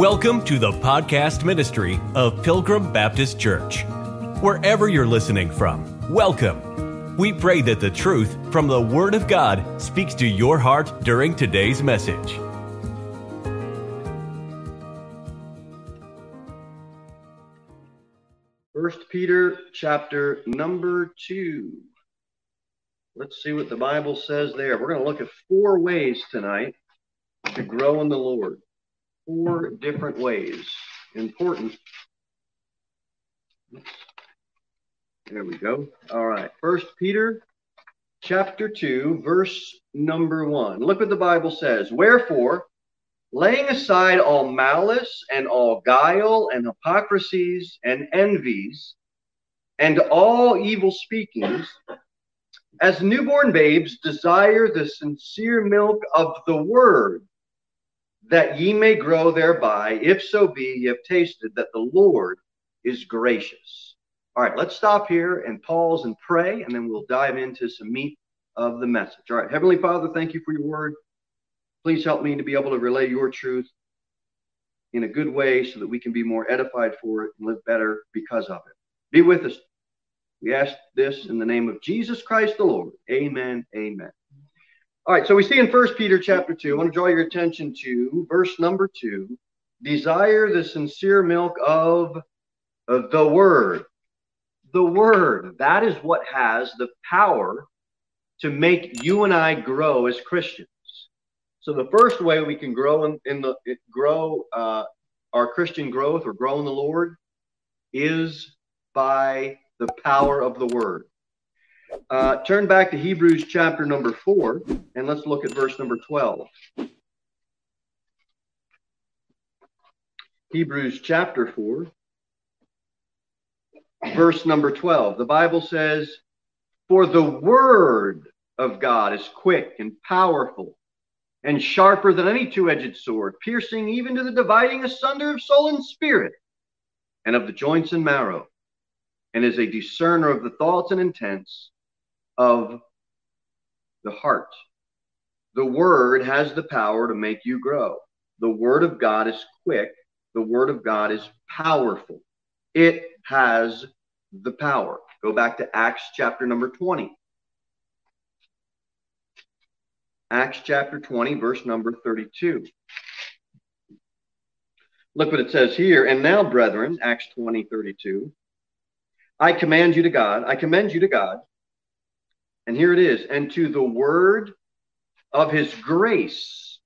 Welcome to the podcast ministry of Pilgrim Baptist Church. Wherever you're listening from, welcome. We pray that the truth from the Word of God speaks to your heart during today's message. First Peter chapter number two. Let's see what the Bible says there. We're going to look at four ways tonight to grow in the Lord. Four different ways. Important. There we go. All right. First Peter chapter 2, verse number 1. Look what the Bible says. Wherefore, laying aside all malice and all guile and hypocrisies and envies and all evil speakings, as newborn babes desire the sincere milk of the word, that ye may grow thereby, if so be ye have tasted that the Lord is gracious. All right, let's stop here and pause and pray, and then we'll dive into some meat of the message. All right, Heavenly Father, thank you for your word. Please help me to be able to relay your truth in a good way so that we can be more edified for it and live better because of it. Be with us. We ask this in the name of Jesus Christ the Lord. Amen. Amen. All right, so we see in First Peter chapter 2, I want to draw your attention to verse number 2 desire the sincere milk of, the word. The word, that is what has the power to make you and I grow as Christians. So the first way we can grow in, in the grow uh, our Christian growth or grow in the Lord is by the power of the word. Uh, turn back to Hebrews chapter number four, and let's look at verse number 12. Hebrews chapter 4, verse number 12. The Bible says, For the word of God is quick and powerful and sharper than any two edged sword, piercing even to the dividing asunder of soul and spirit and of the joints and marrow, and is a discerner of the thoughts and intents of the heart. The word has the power to make you grow. The word of God is quick, the word of God is powerful. It has the power. Go back to Acts chapter number 20. Acts chapter 20, verse number 32. Look what it says here. And now, brethren, Acts 20, 32. I command you to God, I commend you to God. And here it is, and to the word of his grace,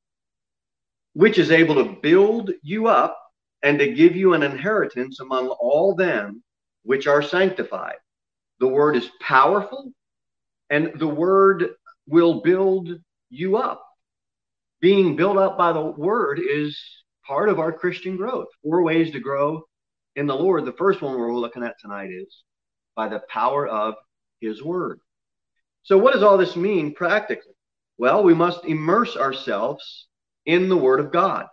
which is able to build you up and to give you an inheritance among all them which are sanctified. The word is powerful, and the word will build you up. Being built up by the word is part of our Christian growth. Four ways to grow in the Lord. The first one we're looking at tonight is by the power of his word. So, what does all this mean practically? Well, we must immerse ourselves in the word of God.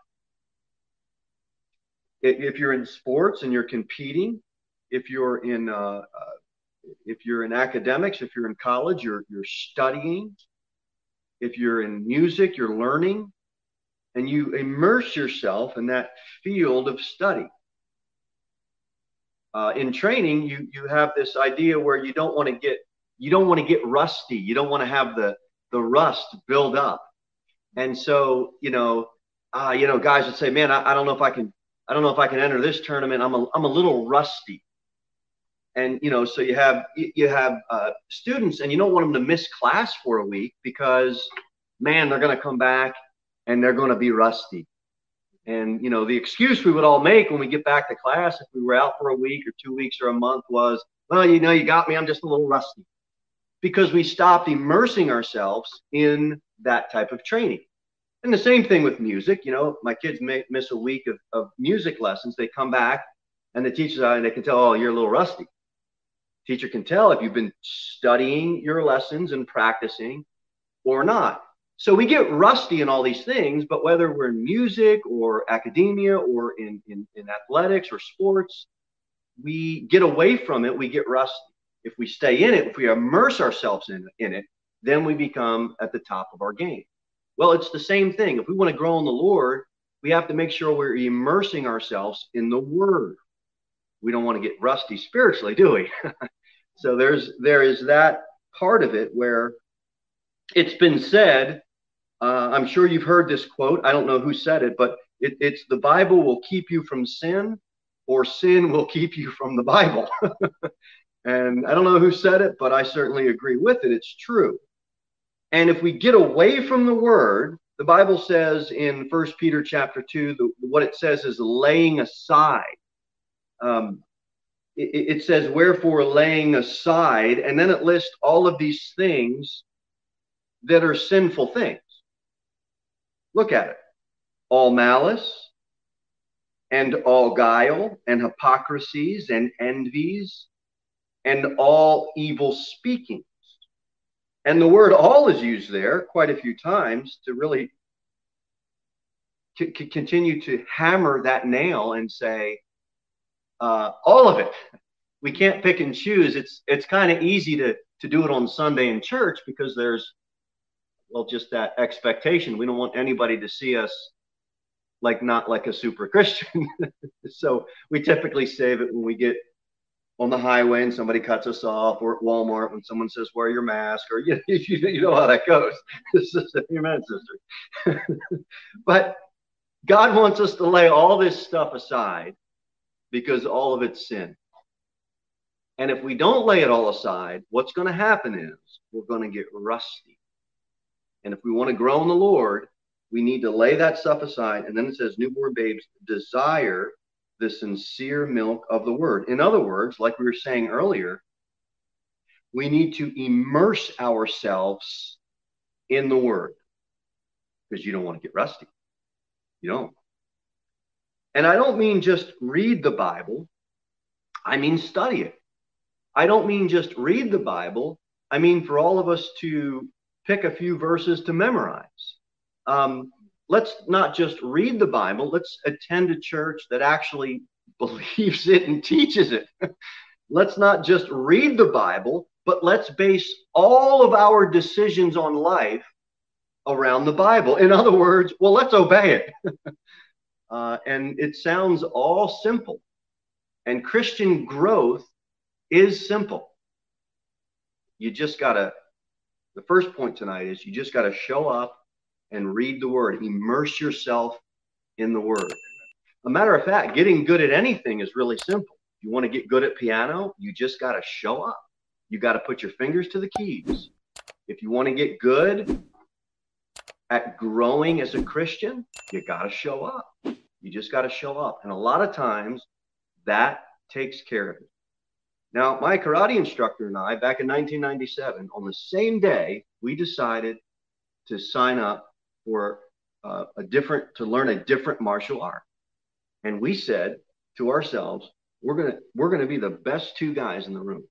If you're in sports and you're competing, if you're in uh, uh, if you're in academics, if you're in college, you're you're studying, if you're in music, you're learning, and you immerse yourself in that field of study. Uh, in training, you you have this idea where you don't want to get you don't want to get rusty. You don't want to have the the rust build up. And so, you know, uh, you know, guys would say, "Man, I, I don't know if I can. I don't know if I can enter this tournament. I'm a I'm a little rusty." and you know so you have you have uh, students and you don't want them to miss class for a week because man they're going to come back and they're going to be rusty and you know the excuse we would all make when we get back to class if we were out for a week or two weeks or a month was well you know you got me i'm just a little rusty because we stopped immersing ourselves in that type of training and the same thing with music you know my kids may miss a week of, of music lessons they come back and the teachers and they can tell oh you're a little rusty Teacher can tell if you've been studying your lessons and practicing or not. So we get rusty in all these things, but whether we're in music or academia or in, in, in athletics or sports, we get away from it, we get rusty. If we stay in it, if we immerse ourselves in, in it, then we become at the top of our game. Well, it's the same thing. If we want to grow in the Lord, we have to make sure we're immersing ourselves in the Word. We don't want to get rusty spiritually, do we? so there's there is that part of it where it's been said. Uh, I'm sure you've heard this quote. I don't know who said it, but it, it's the Bible will keep you from sin, or sin will keep you from the Bible. and I don't know who said it, but I certainly agree with it. It's true. And if we get away from the Word, the Bible says in First Peter chapter 2, the, what it says is laying aside. Um, it, it says, wherefore laying aside, and then it lists all of these things that are sinful things. Look at it. All malice, and all guile, and hypocrisies, and envies, and all evil speaking and the word all is used there quite a few times to really c- continue to hammer that nail and say, uh, all of it. We can't pick and choose. It's it's kind of easy to to do it on Sunday in church because there's well just that expectation. We don't want anybody to see us like not like a super Christian. so we typically save it when we get on the highway and somebody cuts us off, or at Walmart when someone says wear your mask, or you, you, you know how that goes. Amen, sister. but God wants us to lay all this stuff aside because all of it's sin. And if we don't lay it all aside, what's going to happen is we're going to get rusty. And if we want to grow in the Lord, we need to lay that stuff aside. And then it says, newborn babes desire the sincere milk of the word. In other words, like we were saying earlier, we need to immerse ourselves in the word because you don't want to get rusty. You don't. And I don't mean just read the Bible, I mean study it. I don't mean just read the Bible, I mean for all of us to pick a few verses to memorize. Um, let's not just read the Bible, let's attend a church that actually believes it and teaches it. let's not just read the Bible, but let's base all of our decisions on life around the Bible. In other words, well, let's obey it. uh, and it sounds all simple. And Christian growth is simple. You just got to, the first point tonight is you just got to show up and read the word. Immerse yourself in the word. A matter of fact, getting good at anything is really simple. You want to get good at piano, you just got to show up. You got to put your fingers to the keys. If you want to get good at growing as a Christian, you got to show up. You just got to show up. And a lot of times that takes care of it. Now, my karate instructor and I, back in 1997, on the same day, we decided to sign up for uh, a different to learn a different martial art. And we said to ourselves we're gonna we're gonna be the best two guys in the room.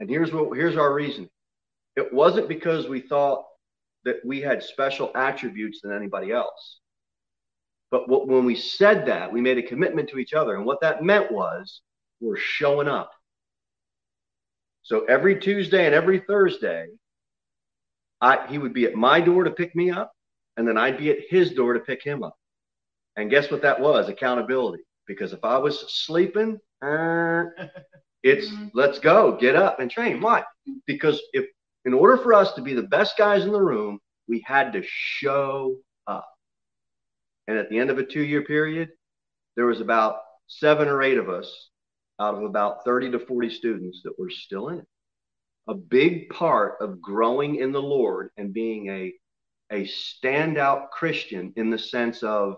And here's what here's our reason. It wasn't because we thought that we had special attributes than anybody else. But what, when we said that we made a commitment to each other. And what that meant was we're showing up. So every tuesday and every thursday I, he would be at my door to pick me up and then I'd be at his door to pick him up. And guess what that was? Accountability. Because if I was sleeping, uh, it's mm-hmm. let's go, get up and train. Why? Because if in order for us to be the best guys in the room, we had to show up. And at the end of a two-year period, there was about seven or eight of us out of about 30 to 40 students that were still in it. A big part of growing in the Lord and being a a standout Christian in the sense of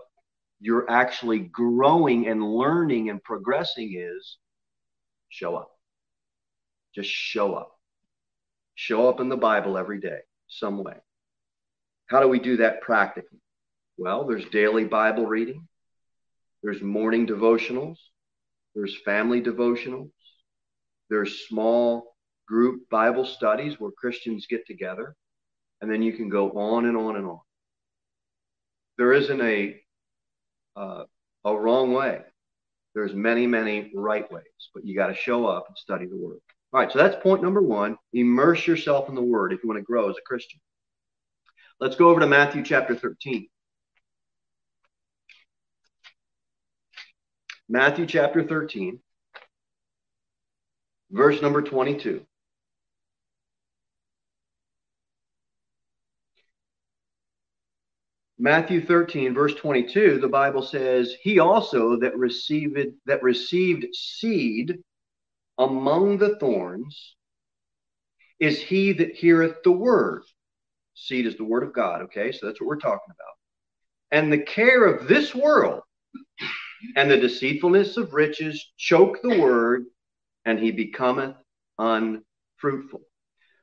you're actually growing and learning and progressing is show up. Just show up. Show up in the Bible every day, some way. How do we do that practically? Well, there's daily Bible reading, there's morning devotionals, there's family devotionals, there's small group Bible studies where Christians get together and then you can go on and on and on. There isn't a uh, a wrong way. There's many, many right ways, but you got to show up and study the Word. All right, so that's point number one. Immerse yourself in the Word if you want to grow as a Christian. Let's go over to Matthew chapter 13. Matthew chapter 13, verse number 22. Matthew 13, verse 22, the Bible says, He also that received that received seed among the thorns is he that heareth the word. Seed is the word of God, okay? So that's what we're talking about. And the care of this world and the deceitfulness of riches choke the word, and he becometh unfruitful.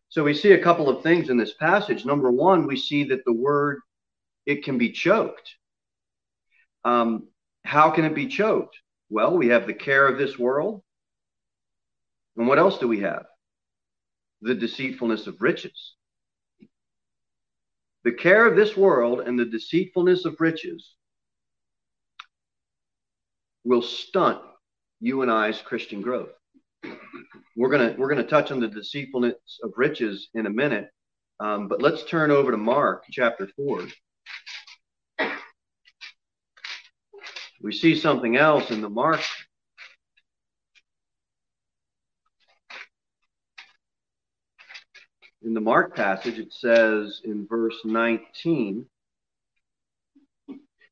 So we see a couple of things in this passage. Number one, we see that the word it can be choked. Um, how can it be choked? Well, we have the care of this world. And what else do we have? The deceitfulness of riches. The care of this world and the deceitfulness of riches will stunt you and I's Christian growth. We're gonna we're gonna touch on the deceitfulness of riches in a minute, um, but let's turn over to Mark chapter four. We see something else in the Mark. In the Mark passage, it says in verse 19,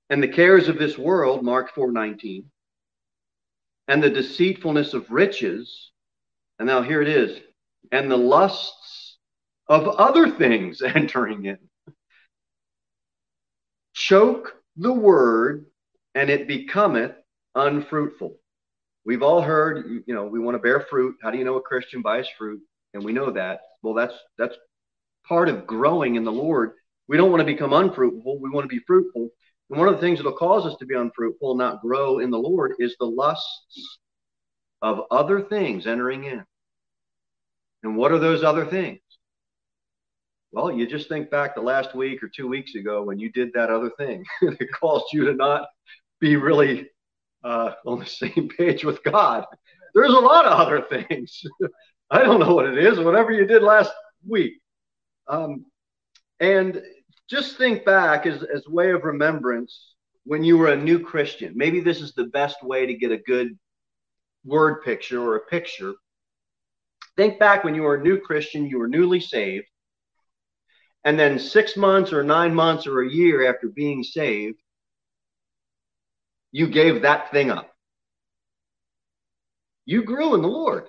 and the cares of this world, Mark 4 19, and the deceitfulness of riches, and now here it is, and the lusts of other things entering in. Choke the word and it becometh unfruitful. We've all heard, you know, we want to bear fruit. How do you know a Christian buys fruit? And we know that. Well, that's that's part of growing in the Lord. We don't want to become unfruitful. We want to be fruitful. And one of the things that'll cause us to be unfruitful not grow in the Lord is the lusts of other things entering in. And what are those other things? Well, you just think back the last week or two weeks ago when you did that other thing. it caused you to not be really uh, on the same page with God. There's a lot of other things. I don't know what it is, whatever you did last week. Um, and just think back as, as way of remembrance when you were a new Christian. Maybe this is the best way to get a good word picture or a picture. Think back when you were a new Christian, you were newly saved. And then six months or nine months or a year after being saved, you gave that thing up. You grew in the Lord.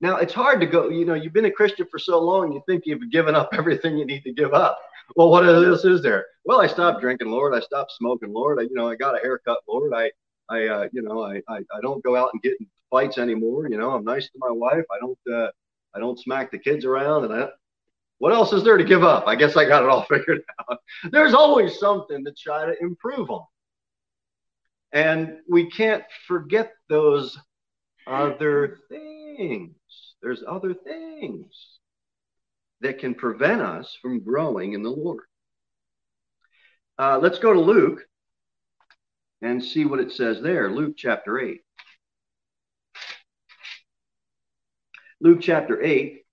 Now, it's hard to go, you know, you've been a Christian for so long, you think you've given up everything you need to give up. Well, what else is there? Well, I stopped drinking, Lord. I stopped smoking, Lord. I, you know, I got a haircut, Lord. I, I, uh, you know, I, I, I don't go out and get in fights anymore. You know, I'm nice to my wife. I don't, uh, I don't smack the kids around. And I, what else is there to give up? I guess I got it all figured out. There's always something to try to improve on. And we can't forget those other things. There's other things that can prevent us from growing in the Lord. Uh, let's go to Luke and see what it says there. Luke chapter 8. Luke chapter 8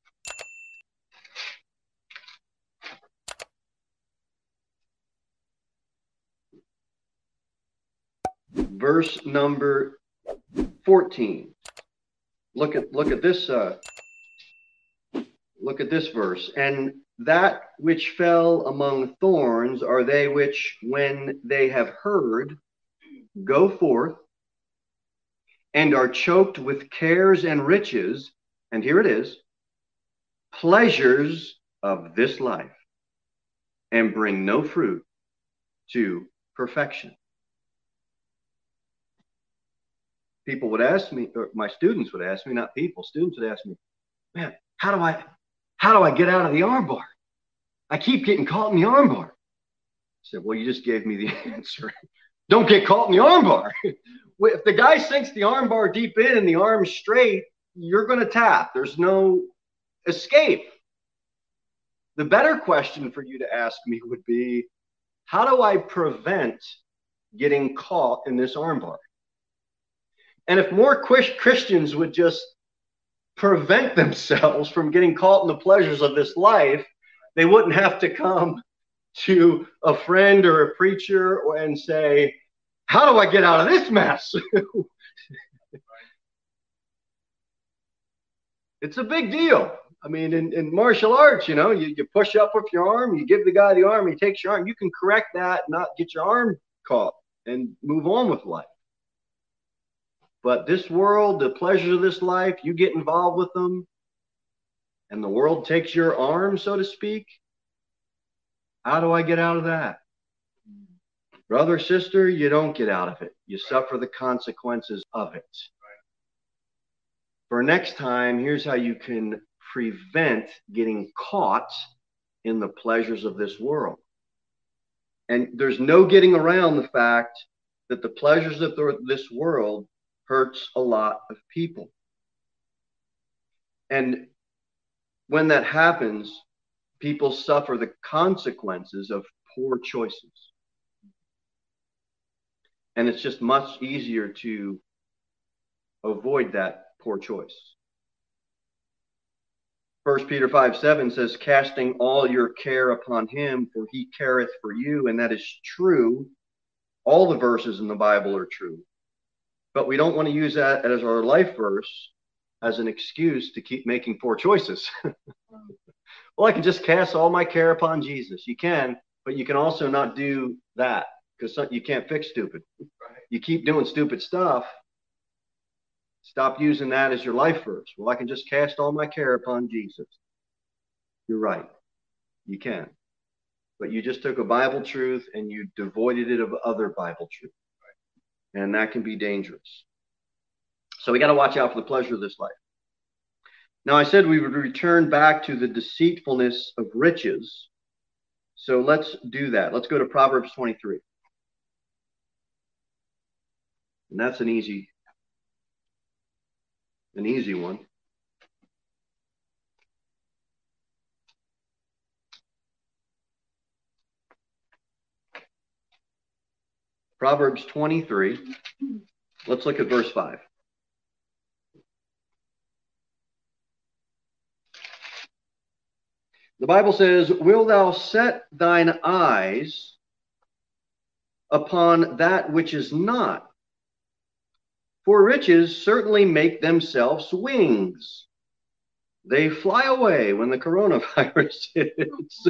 verse number 14. Look at look at this uh, look at this verse. And that which fell among thorns are they which, when they have heard, go forth and are choked with cares and riches. And here it is pleasures of this life, and bring no fruit to perfection. People would ask me, or my students would ask me, not people, students would ask me, man, how do I, how do I get out of the armbar? I keep getting caught in the armbar. I said, well, you just gave me the answer. Don't get caught in the armbar. if the guy sinks the armbar deep in and the arm's straight, you're going to tap. There's no escape. The better question for you to ask me would be, how do I prevent getting caught in this armbar? And if more Christians would just prevent themselves from getting caught in the pleasures of this life, they wouldn't have to come to a friend or a preacher and say, How do I get out of this mess? it's a big deal. I mean, in, in martial arts, you know, you, you push up with your arm, you give the guy the arm, he takes your arm. You can correct that, not get your arm caught, and move on with life. But this world, the pleasures of this life, you get involved with them, and the world takes your arm, so to speak. How do I get out of that? Brother, sister, you don't get out of it. You suffer the consequences of it. For next time, here's how you can prevent getting caught in the pleasures of this world. And there's no getting around the fact that the pleasures of this world hurts a lot of people. And when that happens, people suffer the consequences of poor choices. And it's just much easier to avoid that poor choice. First Peter 5 7 says, casting all your care upon him, for he careth for you. And that is true. All the verses in the Bible are true. But we don't want to use that as our life verse as an excuse to keep making poor choices. well, I can just cast all my care upon Jesus. You can, but you can also not do that because you can't fix stupid. You keep doing stupid stuff, Stop using that as your life verse. Well, I can just cast all my care upon Jesus. You're right. You can. But you just took a Bible truth and you devoided it of other Bible truth. And that can be dangerous. So we got to watch out for the pleasure of this life. Now, I said we would return back to the deceitfulness of riches. So let's do that. Let's go to Proverbs 23. And that's an easy an easy one. Proverbs 23. Let's look at verse 5. The Bible says, Will thou set thine eyes upon that which is not, for riches certainly make themselves wings. They fly away when the coronavirus hits.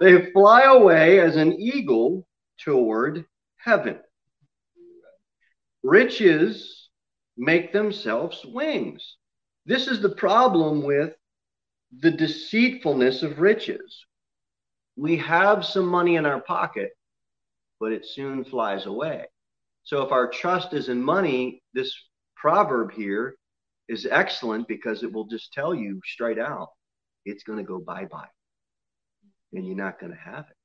they fly away as an eagle toward heaven. Riches make themselves wings. This is the problem with the deceitfulness of riches. We have some money in our pocket, but it soon flies away. So if our trust is in money, this proverb here is excellent because it will just tell you straight out it's going to go bye bye and you're not going to have it.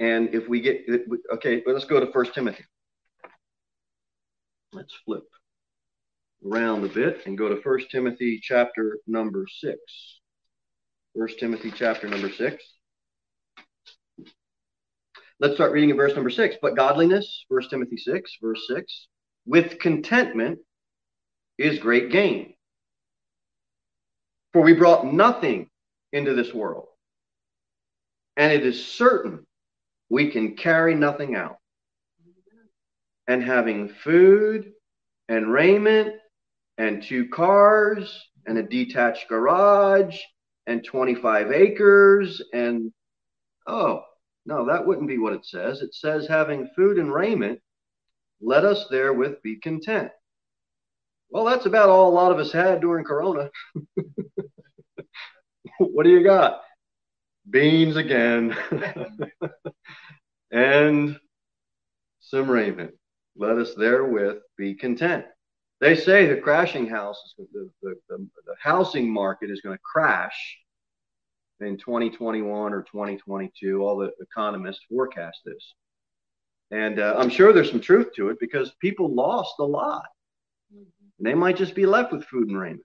And if we get, okay, let's go to First Timothy. Let's flip around a bit and go to First Timothy chapter number six. First Timothy chapter number six. Let's start reading in verse number six. But godliness, 1 Timothy 6, verse 6, with contentment is great gain. For we brought nothing into this world, and it is certain we can carry nothing out. And having food and raiment and two cars and a detached garage and 25 acres and oh no, that wouldn't be what it says. It says, having food and raiment, let us therewith be content. Well, that's about all a lot of us had during Corona. what do you got? Beans again. and some raiment. Let us therewith be content. They say the crashing house, the, the, the, the housing market is going to crash in 2021 or 2022. All the economists forecast this. And uh, I'm sure there's some truth to it because people lost a lot. And they might just be left with food and raiment.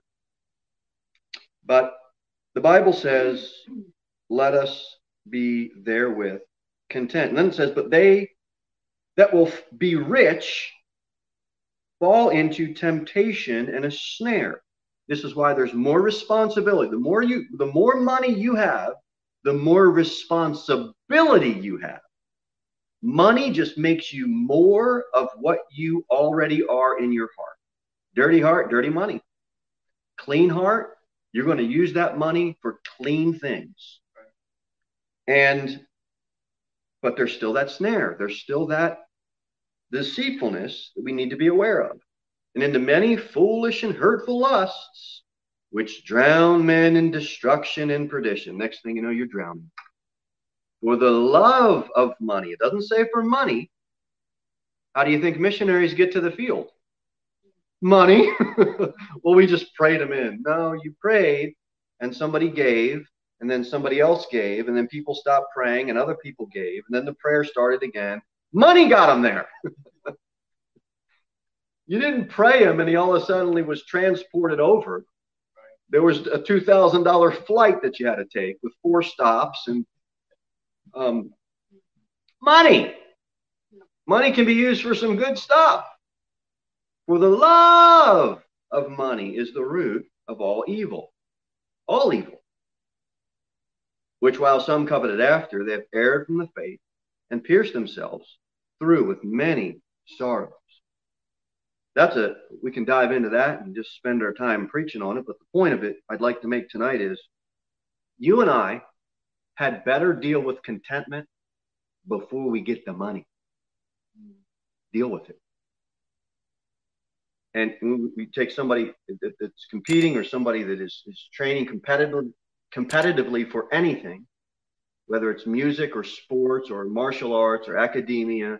But the Bible says, let us be therewith content. And then it says, but they that will be rich fall into temptation and a snare this is why there's more responsibility. The more you the more money you have, the more responsibility you have. Money just makes you more of what you already are in your heart. Dirty heart, dirty money. Clean heart, you're going to use that money for clean things. And, but there's still that snare. There's still that deceitfulness that we need to be aware of. And into many foolish and hurtful lusts, which drown men in destruction and perdition. Next thing you know, you're drowning. For the love of money, it doesn't say for money. How do you think missionaries get to the field? Money. well, we just prayed them in. No, you prayed and somebody gave, and then somebody else gave, and then people stopped praying and other people gave, and then the prayer started again. Money got them there. you didn't pray him and he all of a sudden was transported over. There was a $2,000 flight that you had to take with four stops and um, money. Money can be used for some good stuff. For the love of money is the root of all evil. All evil. Which while some coveted after, they have erred from the faith and pierced themselves through with many sorrows. That's a, we can dive into that and just spend our time preaching on it. But the point of it I'd like to make tonight is you and I had better deal with contentment before we get the money. Deal with it. And we take somebody that's competing or somebody that is, is training competitive, competitively for anything, whether it's music or sports or martial arts or academia.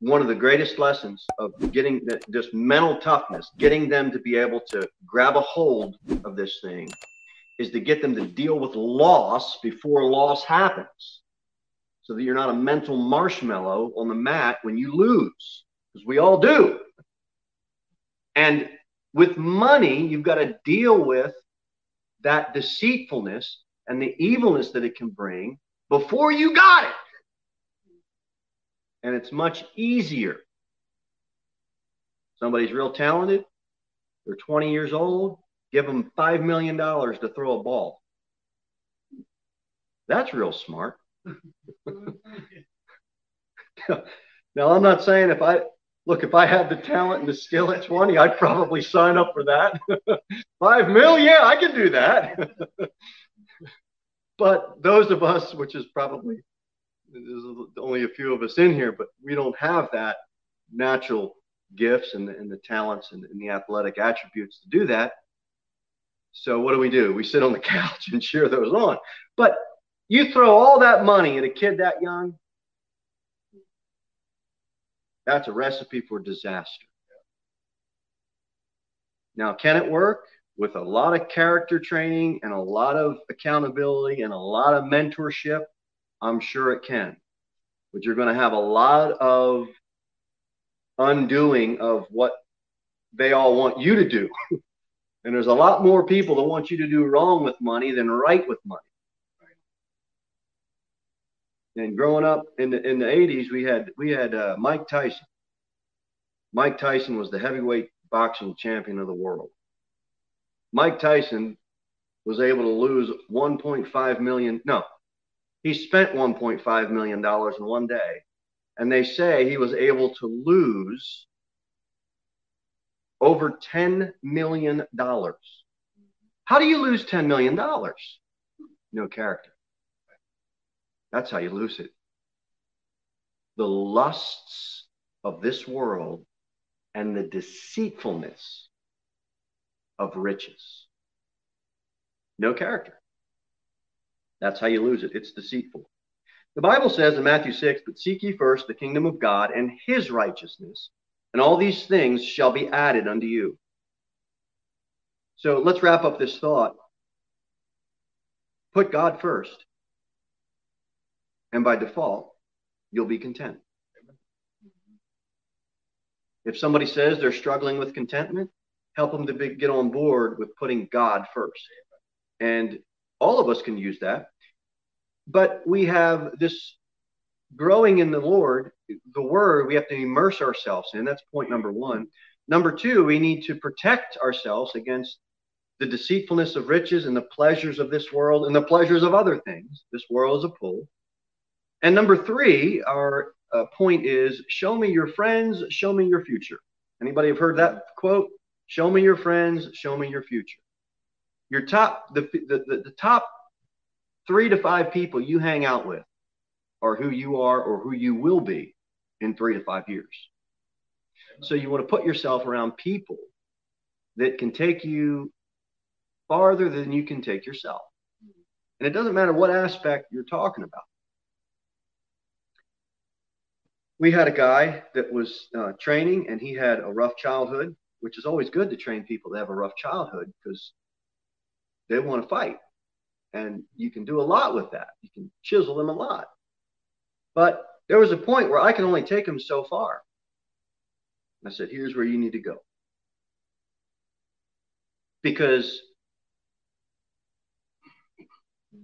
One of the greatest lessons of getting just mental toughness, getting them to be able to grab a hold of this thing is to get them to deal with loss before loss happens so that you're not a mental marshmallow on the mat when you lose, because we all do. And with money, you've got to deal with that deceitfulness and the evilness that it can bring before you got it. And it's much easier. Somebody's real talented, they're 20 years old, give them $5 million to throw a ball. That's real smart. now, I'm not saying if I look, if I had the talent and the skill at 20, I'd probably sign up for that. Five mil, yeah, I can do that. but those of us, which is probably there's only a few of us in here, but we don't have that natural gifts and the, and the talents and, and the athletic attributes to do that. So what do we do? We sit on the couch and cheer those on. But you throw all that money at a kid that young, that's a recipe for disaster. Now, can it work? With a lot of character training and a lot of accountability and a lot of mentorship, I'm sure it can. But you're going to have a lot of undoing of what they all want you to do. And there's a lot more people that want you to do wrong with money than right with money. And growing up in the in the 80s, we had we had uh, Mike Tyson. Mike Tyson was the heavyweight boxing champion of the world. Mike Tyson was able to lose 1.5 million. No, he spent 1.5 million dollars in one day, and they say he was able to lose over $10 million. How do you lose $10 million? No character. That's how you lose it. The lusts of this world and the deceitfulness of riches. No character. That's how you lose it. It's deceitful. The Bible says in Matthew 6, but seek ye first the kingdom of God and his righteousness, and all these things shall be added unto you. So let's wrap up this thought. Put God first, and by default, you'll be content. If somebody says they're struggling with contentment, help them to be, get on board with putting God first. And all of us can use that. But we have this growing in the Lord, the word, we have to immerse ourselves in. That's point number one. Number two, we need to protect ourselves against the deceitfulness of riches and the pleasures of this world and the pleasures of other things. This world is a pull. And number three, our uh, point is show me your friends, show me your future. Anybody have heard that quote? Show me your friends, show me your future. Your top, the, the, the, the top three to five people you hang out with are who you are or who you will be in three to five years. So you want to put yourself around people that can take you farther than you can take yourself. And it doesn't matter what aspect you're talking about. We had a guy that was uh, training and he had a rough childhood, which is always good to train people that have a rough childhood because they want to fight. And you can do a lot with that. You can chisel them a lot. But there was a point where I can only take them so far. I said, here's where you need to go. Because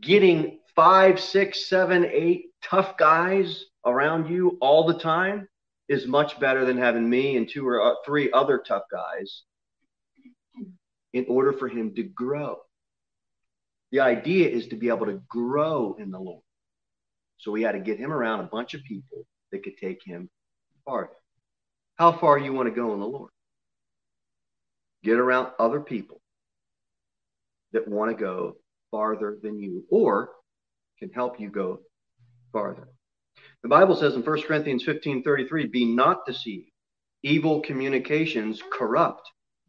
getting five, six, seven, eight tough guys around you all the time is much better than having me and two or uh, three other tough guys in order for him to grow. The idea is to be able to grow in the Lord. So we had to get him around a bunch of people that could take him farther. How far you want to go in the Lord? Get around other people that want to go farther than you or can help you go farther. The Bible says in 1 Corinthians 15 33, be not deceived. Evil communications corrupt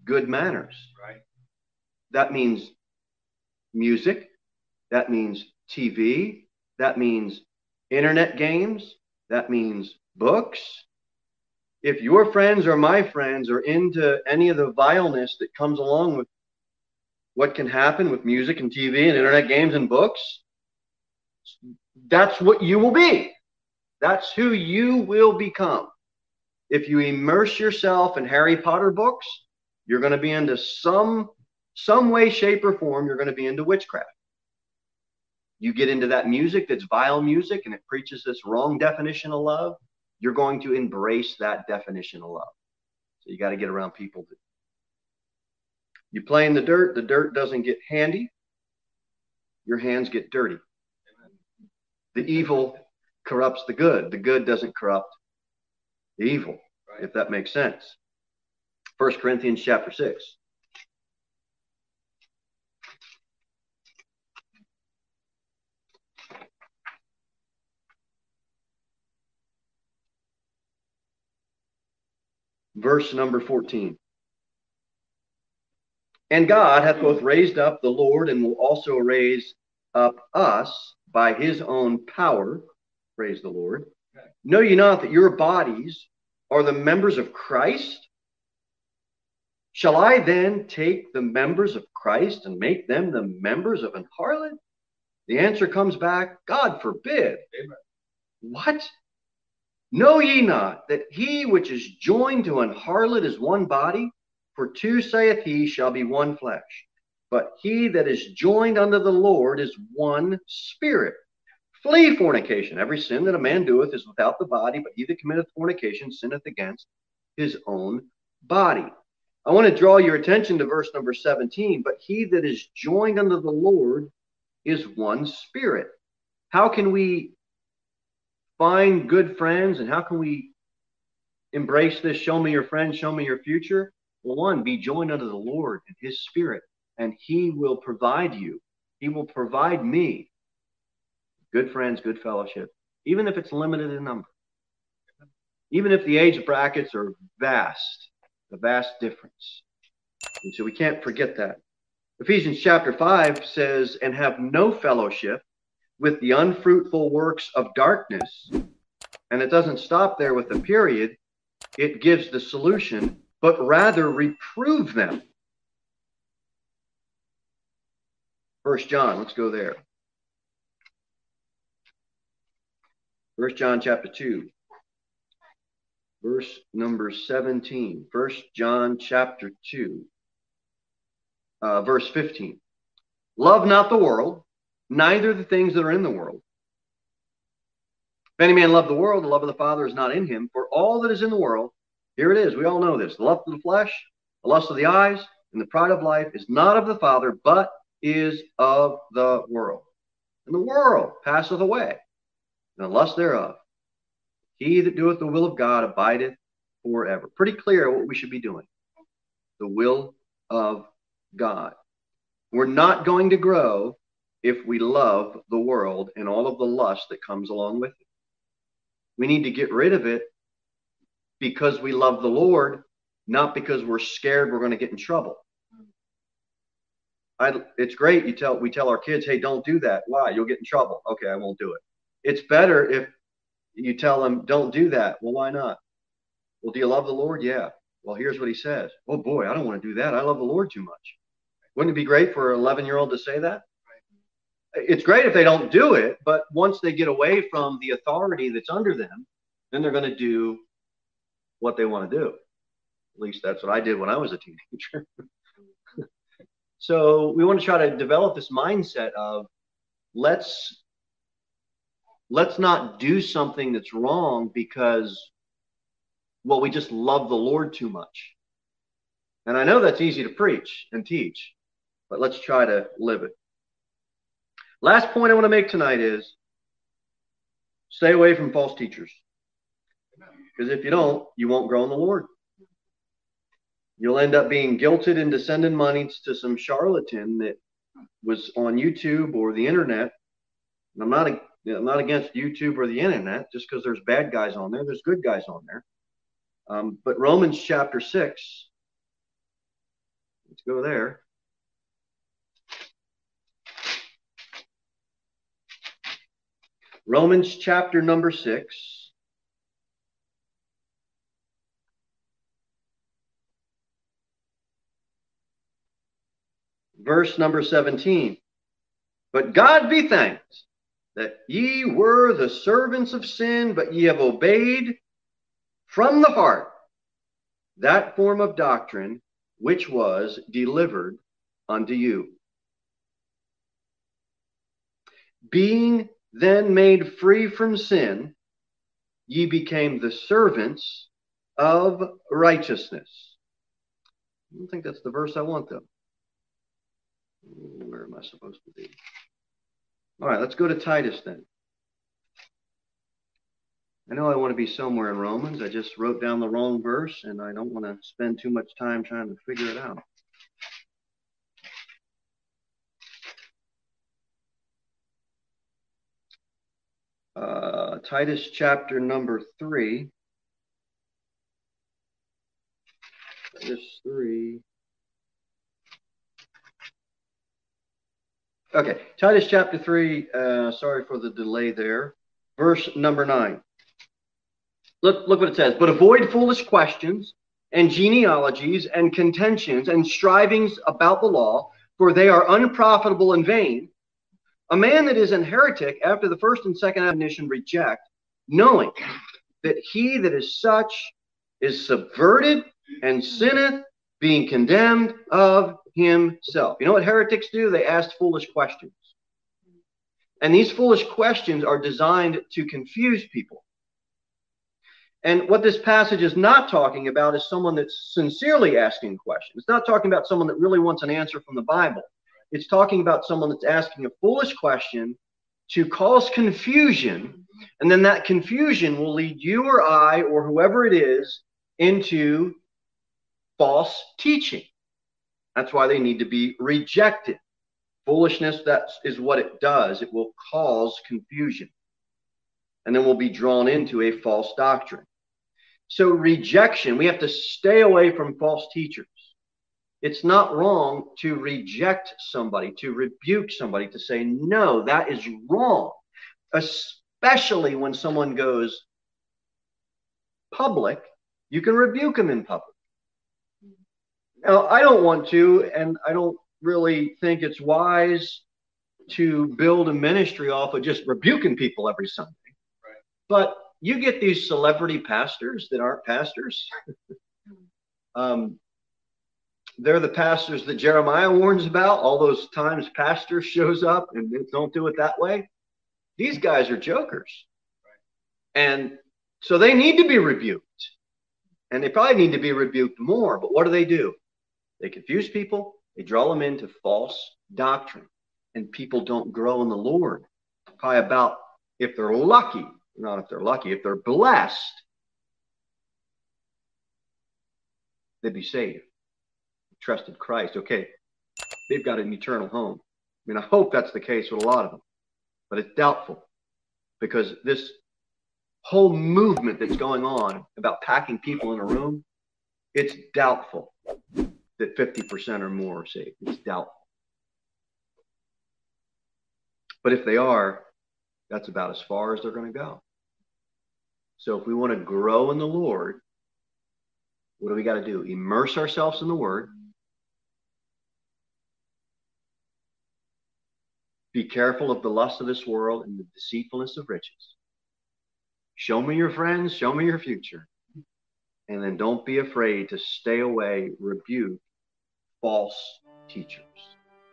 good manners. Right. That means music. That means TV. That means internet games. That means books. If your friends or my friends are into any of the vileness that comes along with what can happen with music and TV and internet games and books, that's what you will be. That's who you will become. If you immerse yourself in Harry Potter books, you're going to be into some some way, shape, or form. You're going to be into witchcraft. You get into that music that's vile music and it preaches this wrong definition of love. You're going to embrace that definition of love. So you got to get around people that you play in the dirt, the dirt doesn't get handy, your hands get dirty. The evil corrupts the good, the good doesn't corrupt the evil, right. if that makes sense. First Corinthians chapter 6. Verse number 14. And God hath both raised up the Lord and will also raise up us by his own power. Praise the Lord. Know ye not that your bodies are the members of Christ? Shall I then take the members of Christ and make them the members of an harlot? The answer comes back God forbid. Amen. What? Know ye not that he which is joined to an harlot is one body? For two, saith he, shall be one flesh. But he that is joined unto the Lord is one spirit. Flee fornication. Every sin that a man doeth is without the body, but he that committeth fornication sinneth against his own body. I want to draw your attention to verse number 17. But he that is joined unto the Lord is one spirit. How can we find good friends and how can we embrace this? Show me your friends, show me your future. Well, one, be joined unto the Lord and his spirit, and he will provide you. He will provide me good friends, good fellowship, even if it's limited in number. Even if the age brackets are vast, a vast difference. And so we can't forget that. Ephesians chapter 5 says, and have no fellowship with the unfruitful works of darkness. And it doesn't stop there with the period, it gives the solution but rather reprove them. First John, let's go there. First John chapter 2, verse number 17. First John chapter 2, uh, verse 15. Love not the world, neither the things that are in the world. If any man love the world, the love of the Father is not in him. For all that is in the world, here it is. We all know this. The lust of the flesh, the lust of the eyes, and the pride of life is not of the Father, but is of the world. And the world passeth away, and the lust thereof. He that doeth the will of God abideth forever. Pretty clear what we should be doing. The will of God. We're not going to grow if we love the world and all of the lust that comes along with it. We need to get rid of it because we love the Lord, not because we're scared we're going to get in trouble. I, it's great you tell we tell our kids, hey, don't do that. Why? You'll get in trouble. Okay, I won't do it. It's better if you tell them, don't do that. Well, why not? Well, do you love the Lord? Yeah. Well, here's what he says. Oh boy, I don't want to do that. I love the Lord too much. Wouldn't it be great for an 11 year old to say that? It's great if they don't do it, but once they get away from the authority that's under them, then they're going to do what they want to do. At least that's what I did when I was a teenager. so we want to try to develop this mindset of let's let's not do something that's wrong because well we just love the lord too much. And i know that's easy to preach and teach but let's try to live it. Last point i want to make tonight is stay away from false teachers. Because if you don't you won't grow in the lord. You'll end up being guilted into sending money to some charlatan that was on youtube or the internet. And i'm not I'm not against YouTube or the internet just because there's bad guys on there. There's good guys on there. Um, but Romans chapter 6, let's go there. Romans chapter number 6. Verse number 17. But God be thanked that ye were the servants of sin, but ye have obeyed from the heart that form of doctrine which was delivered unto you. Being then made free from sin, ye became the servants of righteousness. I don't think that's the verse I want, though. Where am I supposed to be? All right, let's go to Titus then. I know I want to be somewhere in Romans. I just wrote down the wrong verse and I don't want to spend too much time trying to figure it out. Uh, Titus chapter number 3. Titus 3. Okay, Titus chapter 3, uh, sorry for the delay there. Verse number 9. Look, look what it says. But avoid foolish questions and genealogies and contentions and strivings about the law, for they are unprofitable and vain. A man that is an heretic after the first and second admonition reject, knowing that he that is such is subverted and sinneth, being condemned of himself. You know what heretics do? They ask foolish questions. And these foolish questions are designed to confuse people. And what this passage is not talking about is someone that's sincerely asking questions. It's not talking about someone that really wants an answer from the Bible. It's talking about someone that's asking a foolish question to cause confusion. And then that confusion will lead you or I or whoever it is into false teaching. That's why they need to be rejected. Foolishness, that is what it does. It will cause confusion. And then we'll be drawn into a false doctrine. So, rejection, we have to stay away from false teachers. It's not wrong to reject somebody, to rebuke somebody, to say, no, that is wrong, especially when someone goes public. You can rebuke them in public. Now, I don't want to, and I don't really think it's wise to build a ministry off of just rebuking people every Sunday. Right. But you get these celebrity pastors that aren't pastors. um, they're the pastors that Jeremiah warns about. All those times pastor shows up and don't do it that way. These guys are jokers. Right. And so they need to be rebuked. And they probably need to be rebuked more. But what do they do? They confuse people, they draw them into false doctrine, and people don't grow in the Lord. Probably about if they're lucky, not if they're lucky, if they're blessed, they'd be saved, trusted Christ. Okay, they've got an eternal home. I mean, I hope that's the case with a lot of them, but it's doubtful because this whole movement that's going on about packing people in a room, it's doubtful that 50% or more are saved. It's doubtful. But if they are, that's about as far as they're going to go. So if we want to grow in the Lord, what do we got to do? Immerse ourselves in the Word. Be careful of the lust of this world and the deceitfulness of riches. Show me your friends, show me your future. And then don't be afraid to stay away, rebuke false teachers.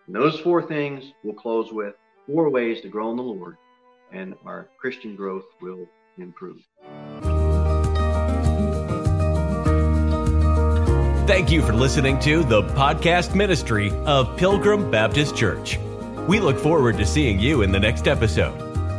And those four things we'll close with four ways to grow in the Lord, and our Christian growth will improve. Thank you for listening to the podcast ministry of Pilgrim Baptist Church. We look forward to seeing you in the next episode.